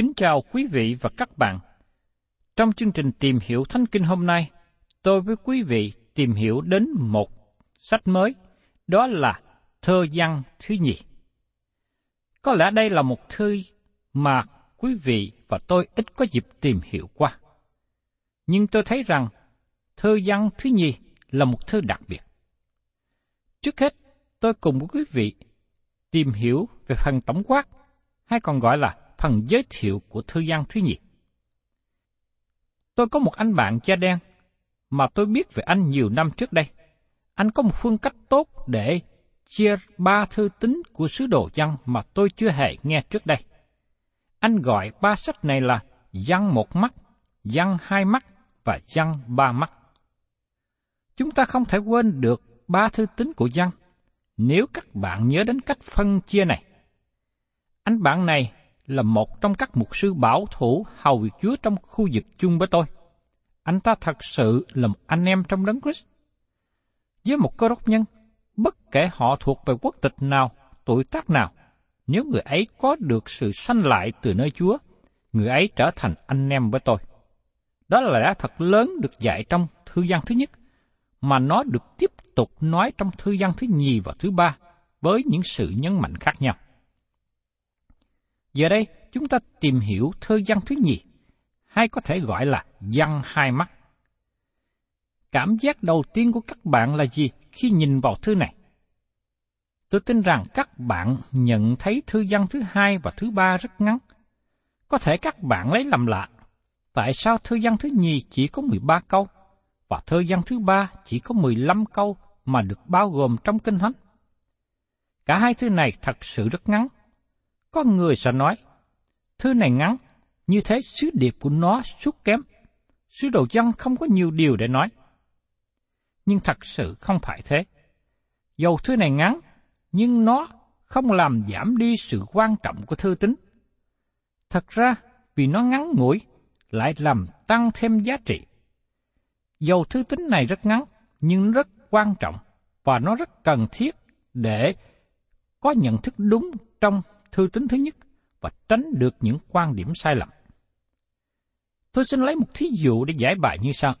Kính chào quý vị và các bạn. Trong chương trình tìm hiểu Thánh Kinh hôm nay, tôi với quý vị tìm hiểu đến một sách mới, đó là Thơ văn thứ nhì. Có lẽ đây là một thư mà quý vị và tôi ít có dịp tìm hiểu qua. Nhưng tôi thấy rằng thơ văn thứ nhì là một thư đặc biệt. Trước hết, tôi cùng với quý vị tìm hiểu về phần tổng quát, hay còn gọi là phần giới thiệu của thư gian thứ nhì. Tôi có một anh bạn da đen mà tôi biết về anh nhiều năm trước đây. Anh có một phương cách tốt để chia ba thư tín của sứ đồ văn mà tôi chưa hề nghe trước đây. Anh gọi ba sách này là văn một mắt, văn hai mắt và văn ba mắt. Chúng ta không thể quên được ba thư tín của văn nếu các bạn nhớ đến cách phân chia này. Anh bạn này là một trong các mục sư bảo thủ hầu việc Chúa trong khu vực chung với tôi. Anh ta thật sự là một anh em trong đấng Christ. Với một cơ đốc nhân, bất kể họ thuộc về quốc tịch nào, tuổi tác nào, nếu người ấy có được sự sanh lại từ nơi Chúa, người ấy trở thành anh em với tôi. Đó là lẽ thật lớn được dạy trong thư gian thứ nhất, mà nó được tiếp tục nói trong thư gian thứ nhì và thứ ba, với những sự nhấn mạnh khác nhau. Giờ đây, chúng ta tìm hiểu thơ văn thứ nhì, hay có thể gọi là văn hai mắt. Cảm giác đầu tiên của các bạn là gì khi nhìn vào thư này? Tôi tin rằng các bạn nhận thấy thư văn thứ hai và thứ ba rất ngắn. Có thể các bạn lấy làm lạ, tại sao thư văn thứ nhì chỉ có 13 câu, và thư văn thứ ba chỉ có 15 câu mà được bao gồm trong Kinh Thánh? Cả hai thư này thật sự rất ngắn. Có người sẽ nói, thư này ngắn, như thế sứ điệp của nó suốt kém. Sứ đồ dân không có nhiều điều để nói. Nhưng thật sự không phải thế. Dầu thư này ngắn, nhưng nó không làm giảm đi sự quan trọng của thư tín. Thật ra, vì nó ngắn ngủi, lại làm tăng thêm giá trị. Dầu thư tín này rất ngắn, nhưng rất quan trọng và nó rất cần thiết để có nhận thức đúng trong thư tín thứ nhất và tránh được những quan điểm sai lầm. Tôi xin lấy một thí dụ để giải bài như sau.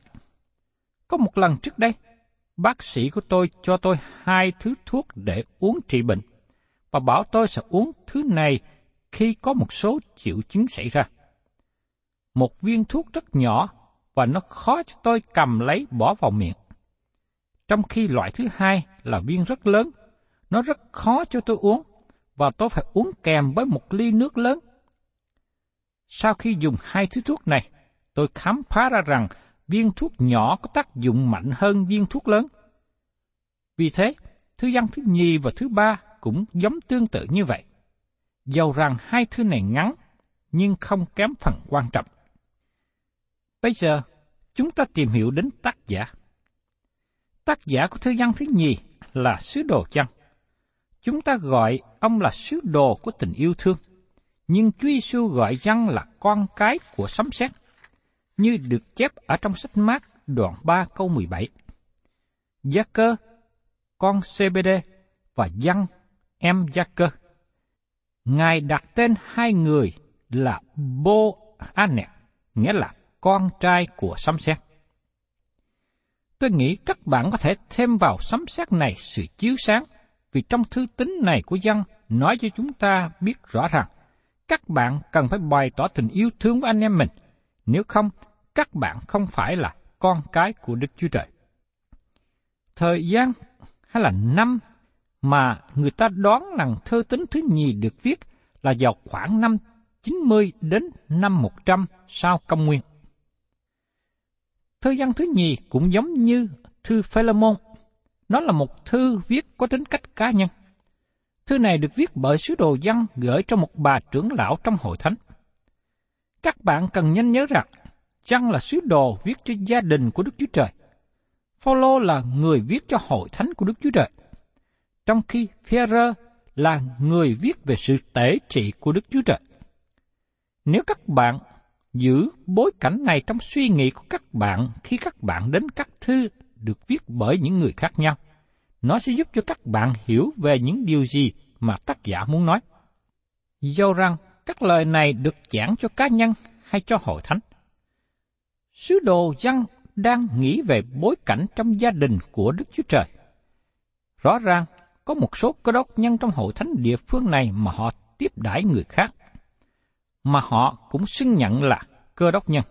Có một lần trước đây, bác sĩ của tôi cho tôi hai thứ thuốc để uống trị bệnh, và bảo tôi sẽ uống thứ này khi có một số triệu chứng xảy ra. một viên thuốc rất nhỏ và nó khó cho tôi cầm lấy bỏ vào miệng. Trong khi loại thứ hai là viên rất lớn, nó rất khó cho tôi uống và tôi phải uống kèm với một ly nước lớn. Sau khi dùng hai thứ thuốc này, tôi khám phá ra rằng viên thuốc nhỏ có tác dụng mạnh hơn viên thuốc lớn. Vì thế, thứ văn thứ nhì và thứ ba cũng giống tương tự như vậy. Dầu rằng hai thứ này ngắn, nhưng không kém phần quan trọng. Bây giờ, chúng ta tìm hiểu đến tác giả. Tác giả của thư văn thứ nhì là sứ đồ chăng. Chúng ta gọi ông là sứ đồ của tình yêu thương, nhưng Chúa Giêsu gọi dân là con cái của sấm sét, như được chép ở trong sách mát đoạn 3 câu 17. Gia cơ, con CBD và dân em Gia cơ. Ngài đặt tên hai người là Bo Anet, nghĩa là con trai của sấm sét. Tôi nghĩ các bạn có thể thêm vào sấm sét này sự chiếu sáng, vì trong thư tín này của dân nói cho chúng ta biết rõ ràng, các bạn cần phải bày tỏ tình yêu thương với anh em mình, nếu không, các bạn không phải là con cái của Đức Chúa Trời. Thời gian hay là năm mà người ta đoán rằng thơ tín thứ nhì được viết là vào khoảng năm 90 đến năm 100 sau công nguyên. Thư văn thứ nhì cũng giống như thư Philemon. Nó là một thư viết có tính cách cá nhân. Thư này được viết bởi sứ đồ dân gửi cho một bà trưởng lão trong hội thánh. Các bạn cần nhanh nhớ rằng, văn là sứ đồ viết cho gia đình của Đức Chúa Trời. Phaolô là người viết cho hội thánh của Đức Chúa Trời. Trong khi Phêrô là người viết về sự tể trị của Đức Chúa Trời. Nếu các bạn giữ bối cảnh này trong suy nghĩ của các bạn khi các bạn đến các thư được viết bởi những người khác nhau. Nó sẽ giúp cho các bạn hiểu về những điều gì mà tác giả muốn nói. Do rằng các lời này được giảng cho cá nhân hay cho hội thánh. Sứ đồ dân đang nghĩ về bối cảnh trong gia đình của Đức Chúa Trời. Rõ ràng, có một số cơ đốc nhân trong hội thánh địa phương này mà họ tiếp đãi người khác mà họ cũng xưng nhận là cơ đốc nhân.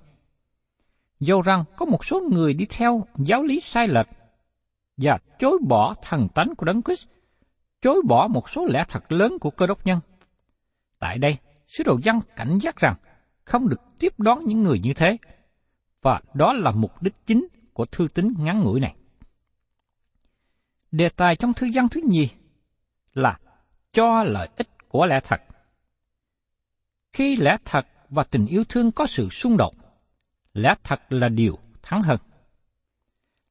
Dầu rằng có một số người đi theo giáo lý sai lệch và chối bỏ thần tánh của Đấng Christ, chối bỏ một số lẽ thật lớn của cơ đốc nhân. Tại đây, sứ đồ dân cảnh giác rằng không được tiếp đón những người như thế, và đó là mục đích chính của thư tín ngắn ngủi này. Đề tài trong thư dân thứ nhì là cho lợi ích của lẽ thật. Khi lẽ thật và tình yêu thương có sự xung đột, lẽ thật là điều thắng hơn.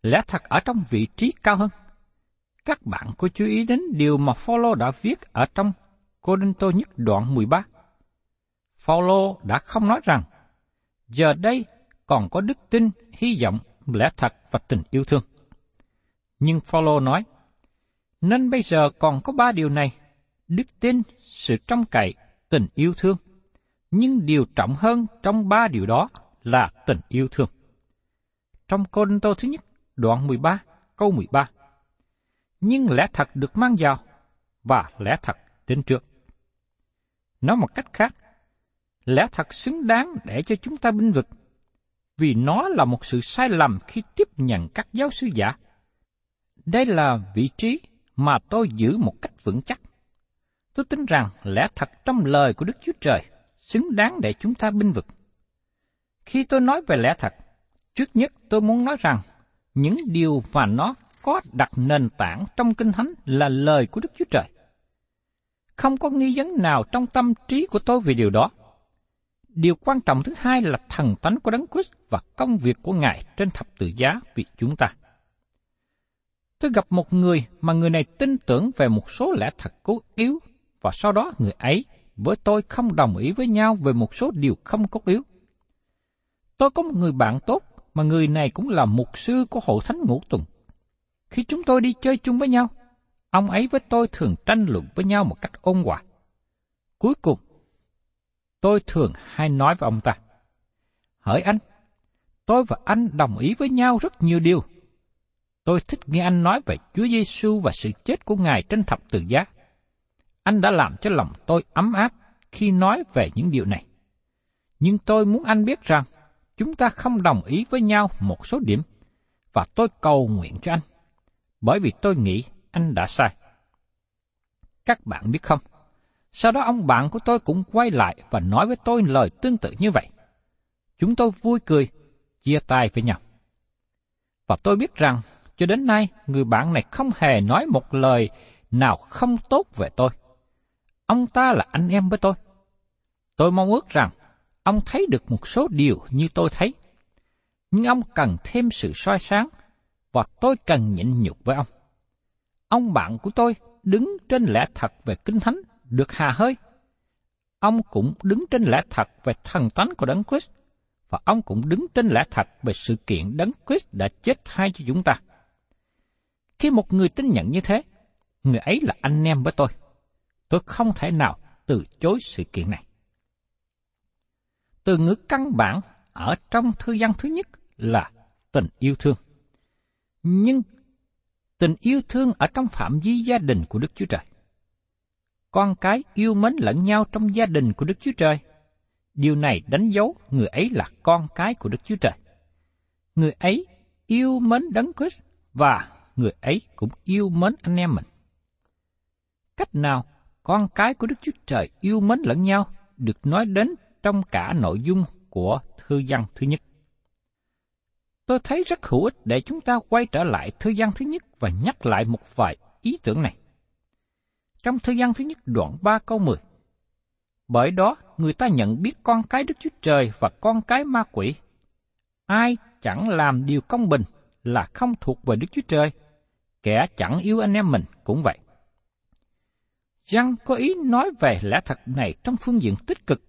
Lẽ thật ở trong vị trí cao hơn. Các bạn có chú ý đến điều mà Phaolô đã viết ở trong Cô Đinh Tô nhất đoạn 13. Phaolô đã không nói rằng, giờ đây còn có đức tin, hy vọng, lẽ thật và tình yêu thương. Nhưng Phaolô nói, nên bây giờ còn có ba điều này, đức tin, sự trông cậy, tình yêu thương nhưng điều trọng hơn trong ba điều đó là tình yêu thương. Trong Côn Tô thứ nhất, đoạn 13, câu 13. Nhưng lẽ thật được mang vào, và lẽ thật đến trước. Nói một cách khác, lẽ thật xứng đáng để cho chúng ta binh vực, vì nó là một sự sai lầm khi tiếp nhận các giáo sư giả. Đây là vị trí mà tôi giữ một cách vững chắc. Tôi tin rằng lẽ thật trong lời của Đức Chúa Trời xứng đáng để chúng ta binh vực. Khi tôi nói về lẽ thật, trước nhất tôi muốn nói rằng những điều mà nó có đặt nền tảng trong Kinh Thánh là lời của Đức Chúa Trời. Không có nghi vấn nào trong tâm trí của tôi về điều đó. Điều quan trọng thứ hai là thần tánh của Đấng Christ và công việc của Ngài trên thập tự giá vì chúng ta. Tôi gặp một người mà người này tin tưởng về một số lẽ thật cố yếu và sau đó người ấy với tôi không đồng ý với nhau về một số điều không cốt yếu. Tôi có một người bạn tốt mà người này cũng là mục sư của hội thánh ngũ tuần Khi chúng tôi đi chơi chung với nhau, ông ấy với tôi thường tranh luận với nhau một cách ôn hòa. Cuối cùng, tôi thường hay nói với ông ta, Hỡi anh, tôi và anh đồng ý với nhau rất nhiều điều. Tôi thích nghe anh nói về Chúa Giêsu và sự chết của Ngài trên thập tự giá anh đã làm cho lòng tôi ấm áp khi nói về những điều này. Nhưng tôi muốn anh biết rằng, chúng ta không đồng ý với nhau một số điểm, và tôi cầu nguyện cho anh, bởi vì tôi nghĩ anh đã sai. Các bạn biết không, sau đó ông bạn của tôi cũng quay lại và nói với tôi lời tương tự như vậy. Chúng tôi vui cười, chia tay với nhau. Và tôi biết rằng, cho đến nay, người bạn này không hề nói một lời nào không tốt về tôi. Ông ta là anh em với tôi. Tôi mong ước rằng, ông thấy được một số điều như tôi thấy. Nhưng ông cần thêm sự soi sáng, và tôi cần nhịn nhục với ông. Ông bạn của tôi đứng trên lẽ thật về kinh thánh được hà hơi. Ông cũng đứng trên lẽ thật về thần tánh của Đấng Christ và ông cũng đứng trên lẽ thật về sự kiện Đấng Christ đã chết thay cho chúng ta. Khi một người tin nhận như thế, người ấy là anh em với tôi. Tôi không thể nào từ chối sự kiện này. Từ ngữ căn bản ở trong thư văn thứ nhất là tình yêu thương. Nhưng tình yêu thương ở trong phạm vi gia đình của Đức Chúa Trời. Con cái yêu mến lẫn nhau trong gia đình của Đức Chúa Trời Điều này đánh dấu người ấy là con cái của Đức Chúa Trời. Người ấy yêu mến Đấng Christ và người ấy cũng yêu mến anh em mình. Cách nào con cái của Đức Chúa Trời yêu mến lẫn nhau được nói đến trong cả nội dung của thư văn thứ nhất. Tôi thấy rất hữu ích để chúng ta quay trở lại thư văn thứ nhất và nhắc lại một vài ý tưởng này. Trong thư văn thứ nhất đoạn 3 câu 10, bởi đó, người ta nhận biết con cái Đức Chúa Trời và con cái ma quỷ. Ai chẳng làm điều công bình là không thuộc về Đức Chúa Trời, kẻ chẳng yêu anh em mình cũng vậy. Giăng có ý nói về lẽ thật này trong phương diện tích cực,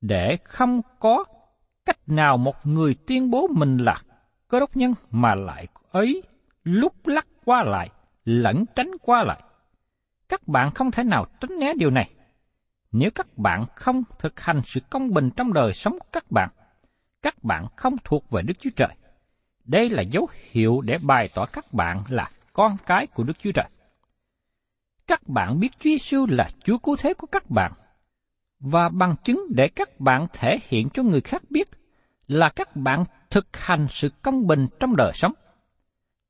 để không có cách nào một người tuyên bố mình là cơ đốc nhân mà lại ấy lúc lắc qua lại, lẫn tránh qua lại. Các bạn không thể nào tránh né điều này. Nếu các bạn không thực hành sự công bình trong đời sống của các bạn, các bạn không thuộc về Đức Chúa Trời. Đây là dấu hiệu để bày tỏ các bạn là con cái của Đức Chúa Trời. Các bạn biết Chúa Giêsu là Chúa cứu thế của các bạn, và bằng chứng để các bạn thể hiện cho người khác biết là các bạn thực hành sự công bình trong đời sống.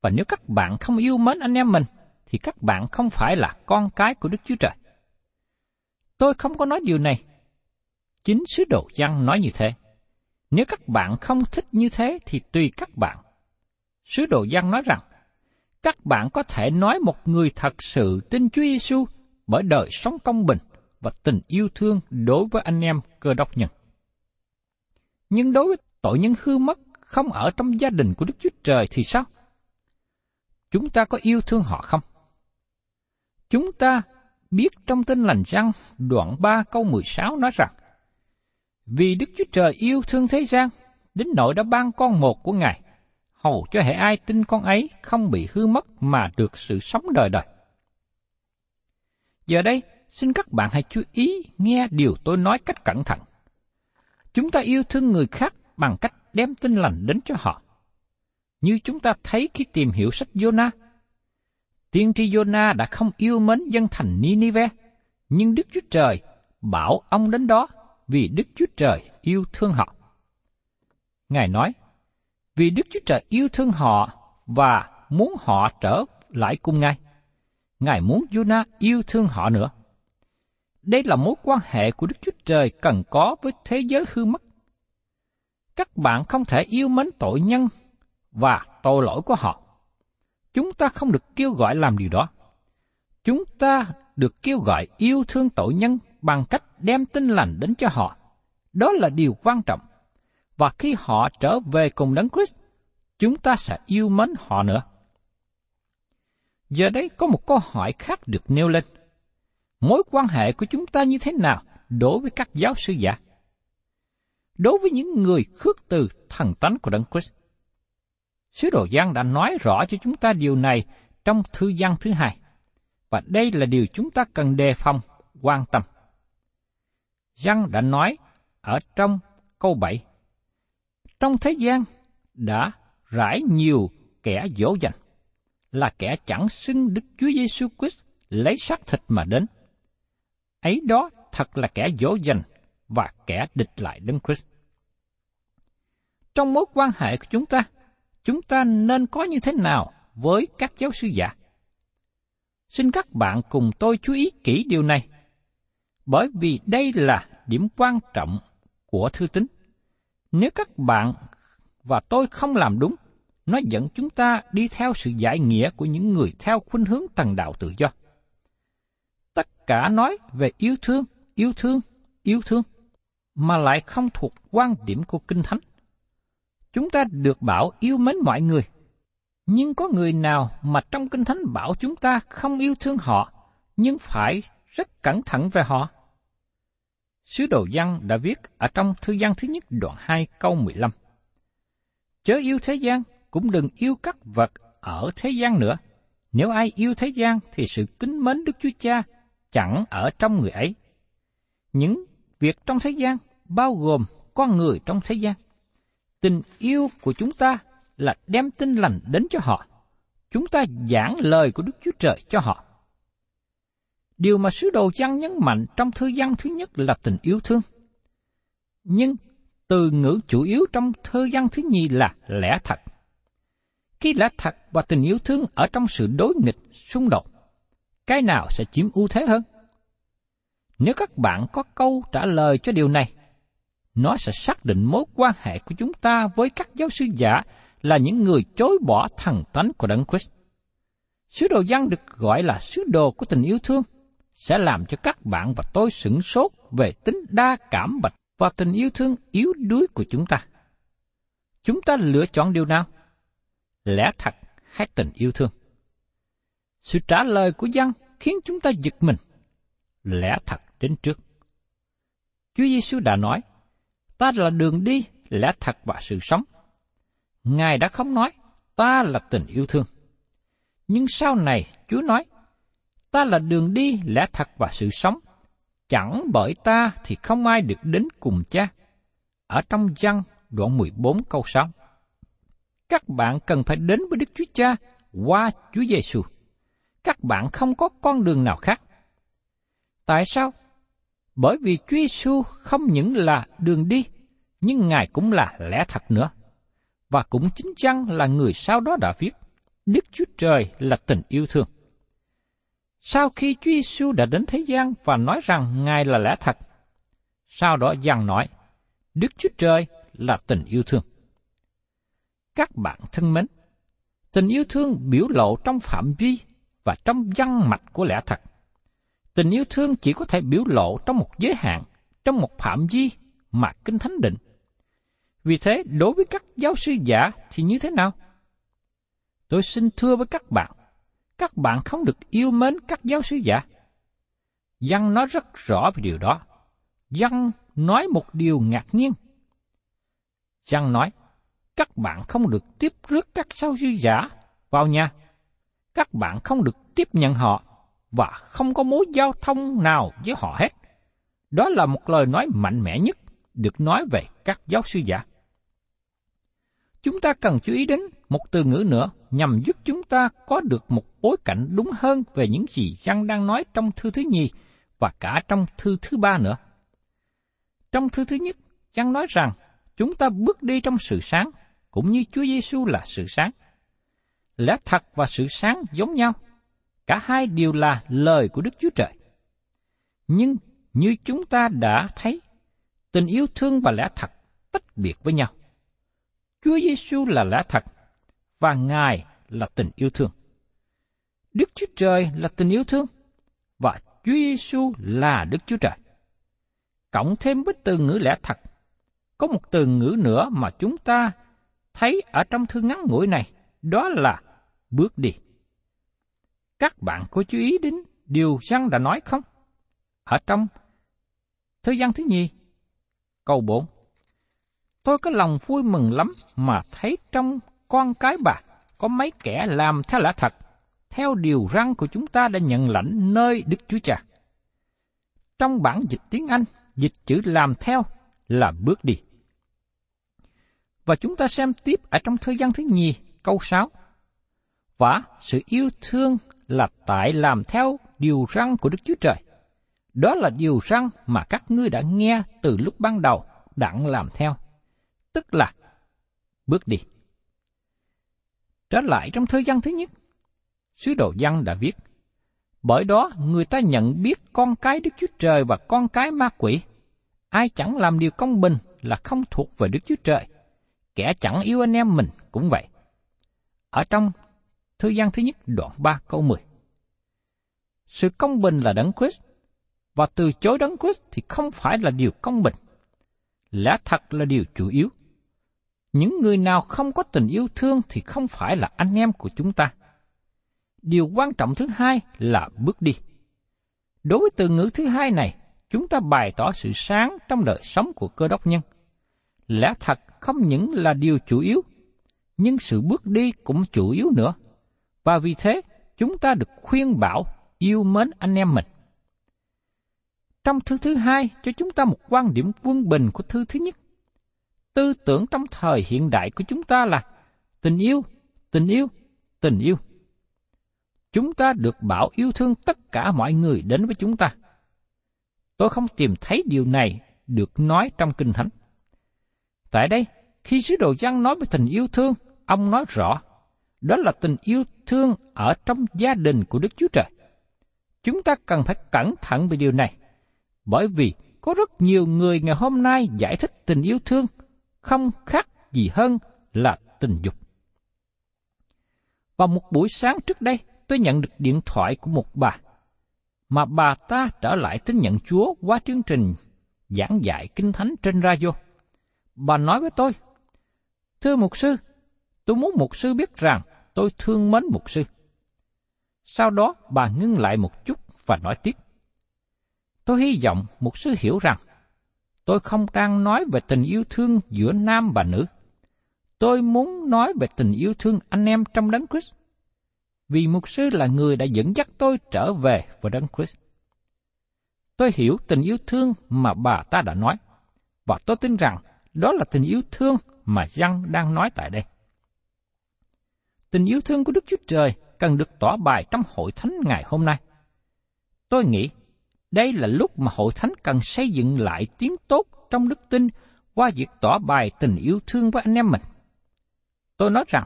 Và nếu các bạn không yêu mến anh em mình, thì các bạn không phải là con cái của Đức Chúa Trời. Tôi không có nói điều này. Chính sứ đồ Giăng nói như thế. Nếu các bạn không thích như thế thì tùy các bạn. Sứ đồ Giăng nói rằng, các bạn có thể nói một người thật sự tin Chúa Giêsu bởi đời sống công bình và tình yêu thương đối với anh em cơ đốc nhân. Nhưng đối với tội nhân hư mất không ở trong gia đình của Đức Chúa Trời thì sao? Chúng ta có yêu thương họ không? Chúng ta biết trong tin lành răng đoạn 3 câu 16 nói rằng Vì Đức Chúa Trời yêu thương thế gian, đến nỗi đã ban con một của Ngài, hầu cho hệ ai tin con ấy không bị hư mất mà được sự sống đời đời. Giờ đây, xin các bạn hãy chú ý nghe điều tôi nói cách cẩn thận. Chúng ta yêu thương người khác bằng cách đem tin lành đến cho họ. Như chúng ta thấy khi tìm hiểu sách Jonah, tiên tri Jonah đã không yêu mến dân thành Ninive, nhưng Đức Chúa Trời bảo ông đến đó vì Đức Chúa Trời yêu thương họ. Ngài nói, vì Đức Chúa Trời yêu thương họ và muốn họ trở lại cùng Ngài. Ngài muốn Jonah yêu thương họ nữa. Đây là mối quan hệ của Đức Chúa Trời cần có với thế giới hư mất. Các bạn không thể yêu mến tội nhân và tội lỗi của họ Chúng ta không được kêu gọi làm điều đó. Chúng ta được kêu gọi yêu thương tội nhân bằng cách đem tin lành đến cho họ. Đó là điều quan trọng. Và khi họ trở về cùng Đấng Christ, chúng ta sẽ yêu mến họ nữa. Giờ đây có một câu hỏi khác được nêu lên. Mối quan hệ của chúng ta như thế nào đối với các giáo sư giả? Đối với những người khước từ thần tánh của Đấng Christ, Sứ đồ Giăng đã nói rõ cho chúng ta điều này trong thư gian thứ hai. Và đây là điều chúng ta cần đề phòng, quan tâm. Giăng đã nói ở trong câu 7. Trong thế gian đã rải nhiều kẻ dỗ dành, là kẻ chẳng xưng Đức Chúa Giêsu Christ lấy xác thịt mà đến. Ấy đó thật là kẻ dỗ dành và kẻ địch lại Đấng Christ. Trong mối quan hệ của chúng ta, chúng ta nên có như thế nào với các giáo sư giả? Xin các bạn cùng tôi chú ý kỹ điều này, bởi vì đây là điểm quan trọng của thư tín. Nếu các bạn và tôi không làm đúng, nó dẫn chúng ta đi theo sự giải nghĩa của những người theo khuynh hướng tầng đạo tự do. Cả nói về yêu thương, yêu thương, yêu thương, mà lại không thuộc quan điểm của Kinh Thánh. Chúng ta được bảo yêu mến mọi người, nhưng có người nào mà trong Kinh Thánh bảo chúng ta không yêu thương họ, nhưng phải rất cẩn thận về họ? Sứ đồ Giăng đã viết ở trong thư gian thứ nhất đoạn 2 câu 15. Chớ yêu thế gian, cũng đừng yêu các vật ở thế gian nữa. Nếu ai yêu thế gian thì sự kính mến Đức Chúa Cha chẳng ở trong người ấy. Những việc trong thế gian bao gồm con người trong thế gian. Tình yêu của chúng ta là đem tin lành đến cho họ. Chúng ta giảng lời của Đức Chúa Trời cho họ. Điều mà sứ đồ Giăng nhấn mạnh trong thư văn thứ nhất là tình yêu thương. Nhưng từ ngữ chủ yếu trong thư văn thứ nhì là lẽ thật. Khi lẽ thật và tình yêu thương ở trong sự đối nghịch, xung đột, cái nào sẽ chiếm ưu thế hơn? Nếu các bạn có câu trả lời cho điều này, nó sẽ xác định mối quan hệ của chúng ta với các giáo sư giả là những người chối bỏ thần tánh của Đấng Christ. Sứ đồ văn được gọi là sứ đồ của tình yêu thương, sẽ làm cho các bạn và tôi sửng sốt về tính đa cảm bạch và tình yêu thương yếu đuối của chúng ta. Chúng ta lựa chọn điều nào? Lẽ thật hay tình yêu thương? Sự trả lời của dân khiến chúng ta giật mình. Lẽ thật đến trước. Chúa Giêsu đã nói, ta là đường đi, lẽ thật và sự sống. Ngài đã không nói, ta là tình yêu thương. Nhưng sau này Chúa nói, ta là đường đi, lẽ thật và sự sống. Chẳng bởi ta thì không ai được đến cùng cha. Ở trong văn đoạn 14 câu 6. Các bạn cần phải đến với Đức Chúa Cha qua Chúa Giêsu. Các bạn không có con đường nào khác. Tại sao? Bởi vì Chúa Giêsu không những là đường đi, nhưng Ngài cũng là lẽ thật nữa. Và cũng chính chăng là người sau đó đã viết, Đức Chúa Trời là tình yêu thương. Sau khi Chúa Giêsu đã đến thế gian và nói rằng Ngài là lẽ thật, sau đó dằn nói, Đức Chúa Trời là tình yêu thương. Các bạn thân mến, tình yêu thương biểu lộ trong phạm vi và trong văn mạch của lẽ thật. Tình yêu thương chỉ có thể biểu lộ trong một giới hạn, trong một phạm vi mà Kinh Thánh định. Vì thế, đối với các giáo sư giả thì như thế nào? Tôi xin thưa với các bạn, các bạn không được yêu mến các giáo sư giả. Văn nói rất rõ về điều đó. Văn nói một điều ngạc nhiên. Văn nói, các bạn không được tiếp rước các giáo sư giả vào nhà. Các bạn không được tiếp nhận họ và không có mối giao thông nào với họ hết. Đó là một lời nói mạnh mẽ nhất được nói về các giáo sư giả. Chúng ta cần chú ý đến một từ ngữ nữa nhằm giúp chúng ta có được một bối cảnh đúng hơn về những gì Giăng đang nói trong thư thứ nhì và cả trong thư thứ ba nữa. Trong thư thứ nhất, Giăng nói rằng chúng ta bước đi trong sự sáng, cũng như Chúa Giêsu là sự sáng. Lẽ thật và sự sáng giống nhau, cả hai đều là lời của Đức Chúa Trời. Nhưng như chúng ta đã thấy, tình yêu thương và lẽ thật tách biệt với nhau. Chúa Giêsu là lẽ thật và Ngài là tình yêu thương. Đức Chúa Trời là tình yêu thương và Chúa Giêsu là Đức Chúa Trời. Cộng thêm với từ ngữ lẽ thật, có một từ ngữ nữa mà chúng ta thấy ở trong thư ngắn ngủi này, đó là bước đi. Các bạn có chú ý đến điều răng đã nói không? Ở trong thời gian thứ nhì, câu 4. Tôi có lòng vui mừng lắm mà thấy trong con cái bà có mấy kẻ làm theo lẽ thật, theo điều răng của chúng ta đã nhận lãnh nơi Đức Chúa Cha. Trong bản dịch tiếng Anh, dịch chữ làm theo là bước đi. Và chúng ta xem tiếp ở trong thời gian thứ nhì, câu 6. Và sự yêu thương là tại làm theo điều răn của Đức Chúa Trời. Đó là điều răn mà các ngươi đã nghe từ lúc ban đầu đặng làm theo, tức là bước đi. Trở lại trong thời gian thứ nhất, sứ đồ văn đã viết, bởi đó người ta nhận biết con cái Đức Chúa Trời và con cái ma quỷ. Ai chẳng làm điều công bình là không thuộc về Đức Chúa Trời. Kẻ chẳng yêu anh em mình cũng vậy. Ở trong thư gian thứ nhất đoạn 3 câu 10. Sự công bình là đấng Christ, và từ chối đấng Christ thì không phải là điều công bình. Lẽ thật là điều chủ yếu. Những người nào không có tình yêu thương thì không phải là anh em của chúng ta. Điều quan trọng thứ hai là bước đi. Đối với từ ngữ thứ hai này, chúng ta bày tỏ sự sáng trong đời sống của cơ đốc nhân. Lẽ thật không những là điều chủ yếu, nhưng sự bước đi cũng chủ yếu nữa. Và vì thế, chúng ta được khuyên bảo yêu mến anh em mình. Trong thư thứ hai cho chúng ta một quan điểm quân bình của thư thứ nhất. Tư tưởng trong thời hiện đại của chúng ta là tình yêu, tình yêu, tình yêu. Chúng ta được bảo yêu thương tất cả mọi người đến với chúng ta. Tôi không tìm thấy điều này được nói trong Kinh Thánh. Tại đây, khi sứ đồ Giăng nói về tình yêu thương, ông nói rõ, đó là tình yêu thương ở trong gia đình của Đức Chúa Trời. Chúng ta cần phải cẩn thận về điều này, bởi vì có rất nhiều người ngày hôm nay giải thích tình yêu thương không khác gì hơn là tình dục. Vào một buổi sáng trước đây, tôi nhận được điện thoại của một bà, mà bà ta trở lại tin nhận Chúa qua chương trình giảng dạy kinh thánh trên radio. Bà nói với tôi, Thưa mục sư, tôi muốn mục sư biết rằng tôi thương mến mục sư. Sau đó bà ngưng lại một chút và nói tiếp. Tôi hy vọng mục sư hiểu rằng tôi không đang nói về tình yêu thương giữa nam và nữ. Tôi muốn nói về tình yêu thương anh em trong đấng Christ. Vì mục sư là người đã dẫn dắt tôi trở về với đấng Christ. Tôi hiểu tình yêu thương mà bà ta đã nói, và tôi tin rằng đó là tình yêu thương mà Giăng đang nói tại đây. Tình yêu thương của Đức Chúa Trời cần được tỏ bài trong hội thánh ngày hôm nay. Tôi nghĩ đây là lúc mà hội thánh cần xây dựng lại tiếng tốt trong đức tin qua việc tỏ bài tình yêu thương với anh em mình. Tôi nói rằng,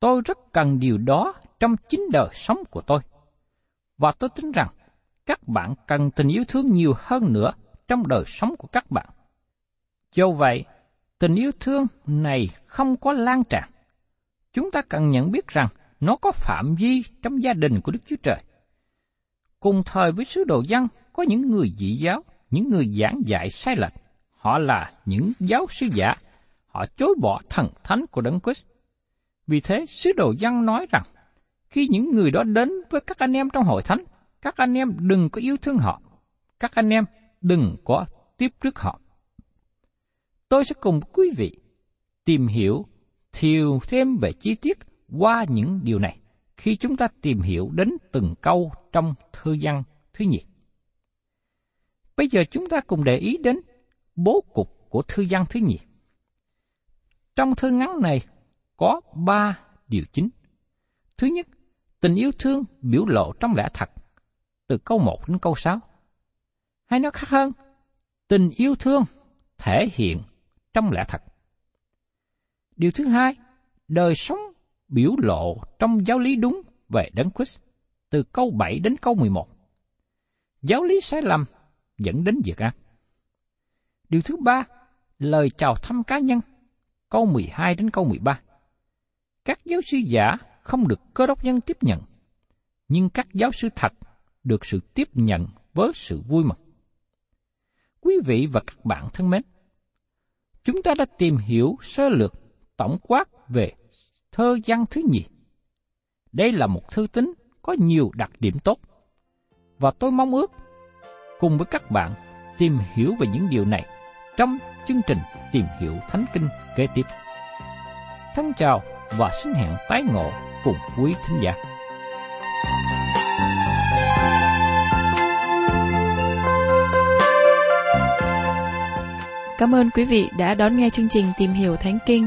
tôi rất cần điều đó trong chính đời sống của tôi. Và tôi tin rằng, các bạn cần tình yêu thương nhiều hơn nữa trong đời sống của các bạn. Do vậy, tình yêu thương này không có lan tràn. Chúng ta cần nhận biết rằng nó có phạm vi trong gia đình của Đức Chúa Trời. Cùng thời với sứ đồ dân có những người dị giáo, những người giảng dạy sai lệch. Họ là những giáo sư giả. Họ chối bỏ thần thánh của Đấng Christ. Vì thế, sứ đồ dân nói rằng, khi những người đó đến với các anh em trong hội thánh, các anh em đừng có yêu thương họ. Các anh em đừng có tiếp trước họ. Tôi sẽ cùng quý vị tìm hiểu thiều thêm về chi tiết qua những điều này khi chúng ta tìm hiểu đến từng câu trong thư văn thứ nhì. Bây giờ chúng ta cùng để ý đến bố cục của thư văn thứ nhì. Trong thư ngắn này có ba điều chính. Thứ nhất, tình yêu thương biểu lộ trong lẽ thật, từ câu 1 đến câu 6. Hay nói khác hơn, tình yêu thương thể hiện trong lẽ thật. Điều thứ hai, đời sống biểu lộ trong giáo lý đúng về Đấng Christ từ câu 7 đến câu 11. Giáo lý sai lầm dẫn đến việc ác. Điều thứ ba, lời chào thăm cá nhân, câu 12 đến câu 13. Các giáo sư giả không được cơ đốc nhân tiếp nhận, nhưng các giáo sư thật được sự tiếp nhận với sự vui mừng. Quý vị và các bạn thân mến, chúng ta đã tìm hiểu sơ lược tổng quát về thơ văn thứ nhì. Đây là một thư tín có nhiều đặc điểm tốt. Và tôi mong ước cùng với các bạn tìm hiểu về những điều này trong chương trình Tìm hiểu Thánh Kinh kế tiếp. Thân chào và xin hẹn tái ngộ cùng quý thính giả. Cảm ơn quý vị đã đón nghe chương trình Tìm hiểu Thánh Kinh.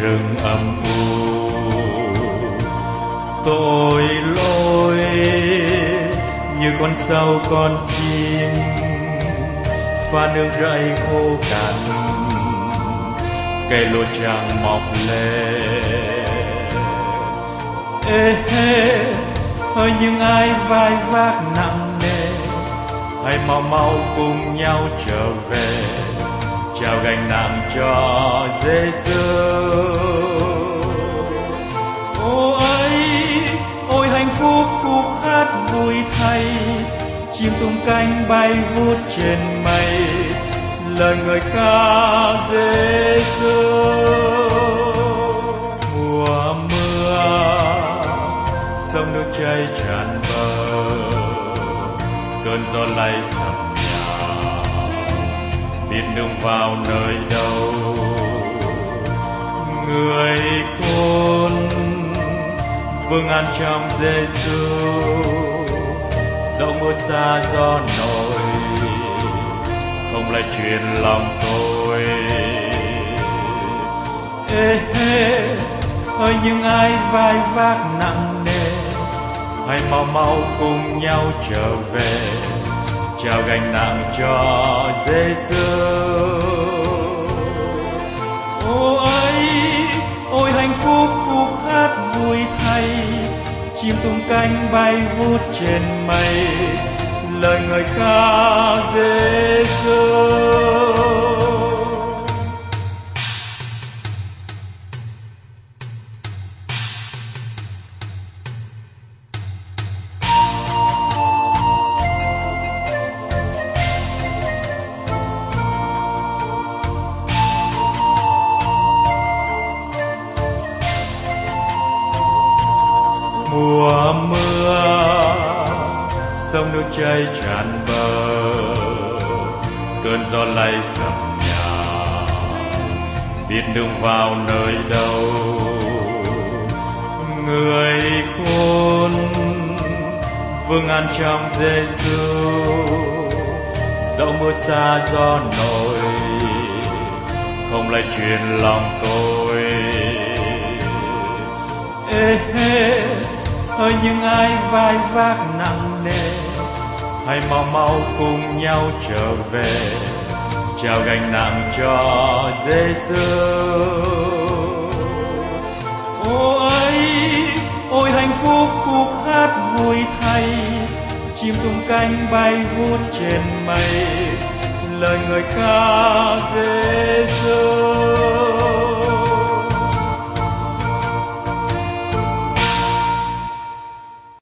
Rừng âm u. Tội lỗi như con sâu con chim, pha nước rẫy khô cằn. Cây lúa chẳng mọc lên. Ê, hê hỡi những ai vai vác nặng nề, hãy mau mau cùng nhau trở về trao gánh nặng cho Giêsu ô ấy ôi hạnh phúc khúc hát vui thay, chim tung cánh bay vút trên mây, lời người ca Giêsu mùa mưa, sông nước chảy tràn bờ, cơn gió lay sập biết đường vào nơi đâu. Người con vương an trong Giêsu dẫu mưa xa gió nổi, không lại truyền lòng tôi. Ê hê ơi, những ai vai vác nặng nề, hãy mau mau cùng nhau trở về trao gánh nặng cho Giêsu ô ấy ôi, hạnh phúc khúc hát vui thay, chim tung cánh bay vút trên mây, lời người ca Giêsu sông tràn bờ. Cơn gió lay sập nhà, biết đường vào nơi đâu. Người khôn, vương an trong Giêsu dẫu mưa xa gió nổi, không lại truyền lòng tôi. Ê hê ơi, những ai vai vác nặng hãy mau mau cùng nhau trở về. Trao gánh nặng cho Giêsu Ôi, ôi hạnh phúc khúc hát vui thay. Chim tung cánh bay vút trên mây. Lời người ca Giêsu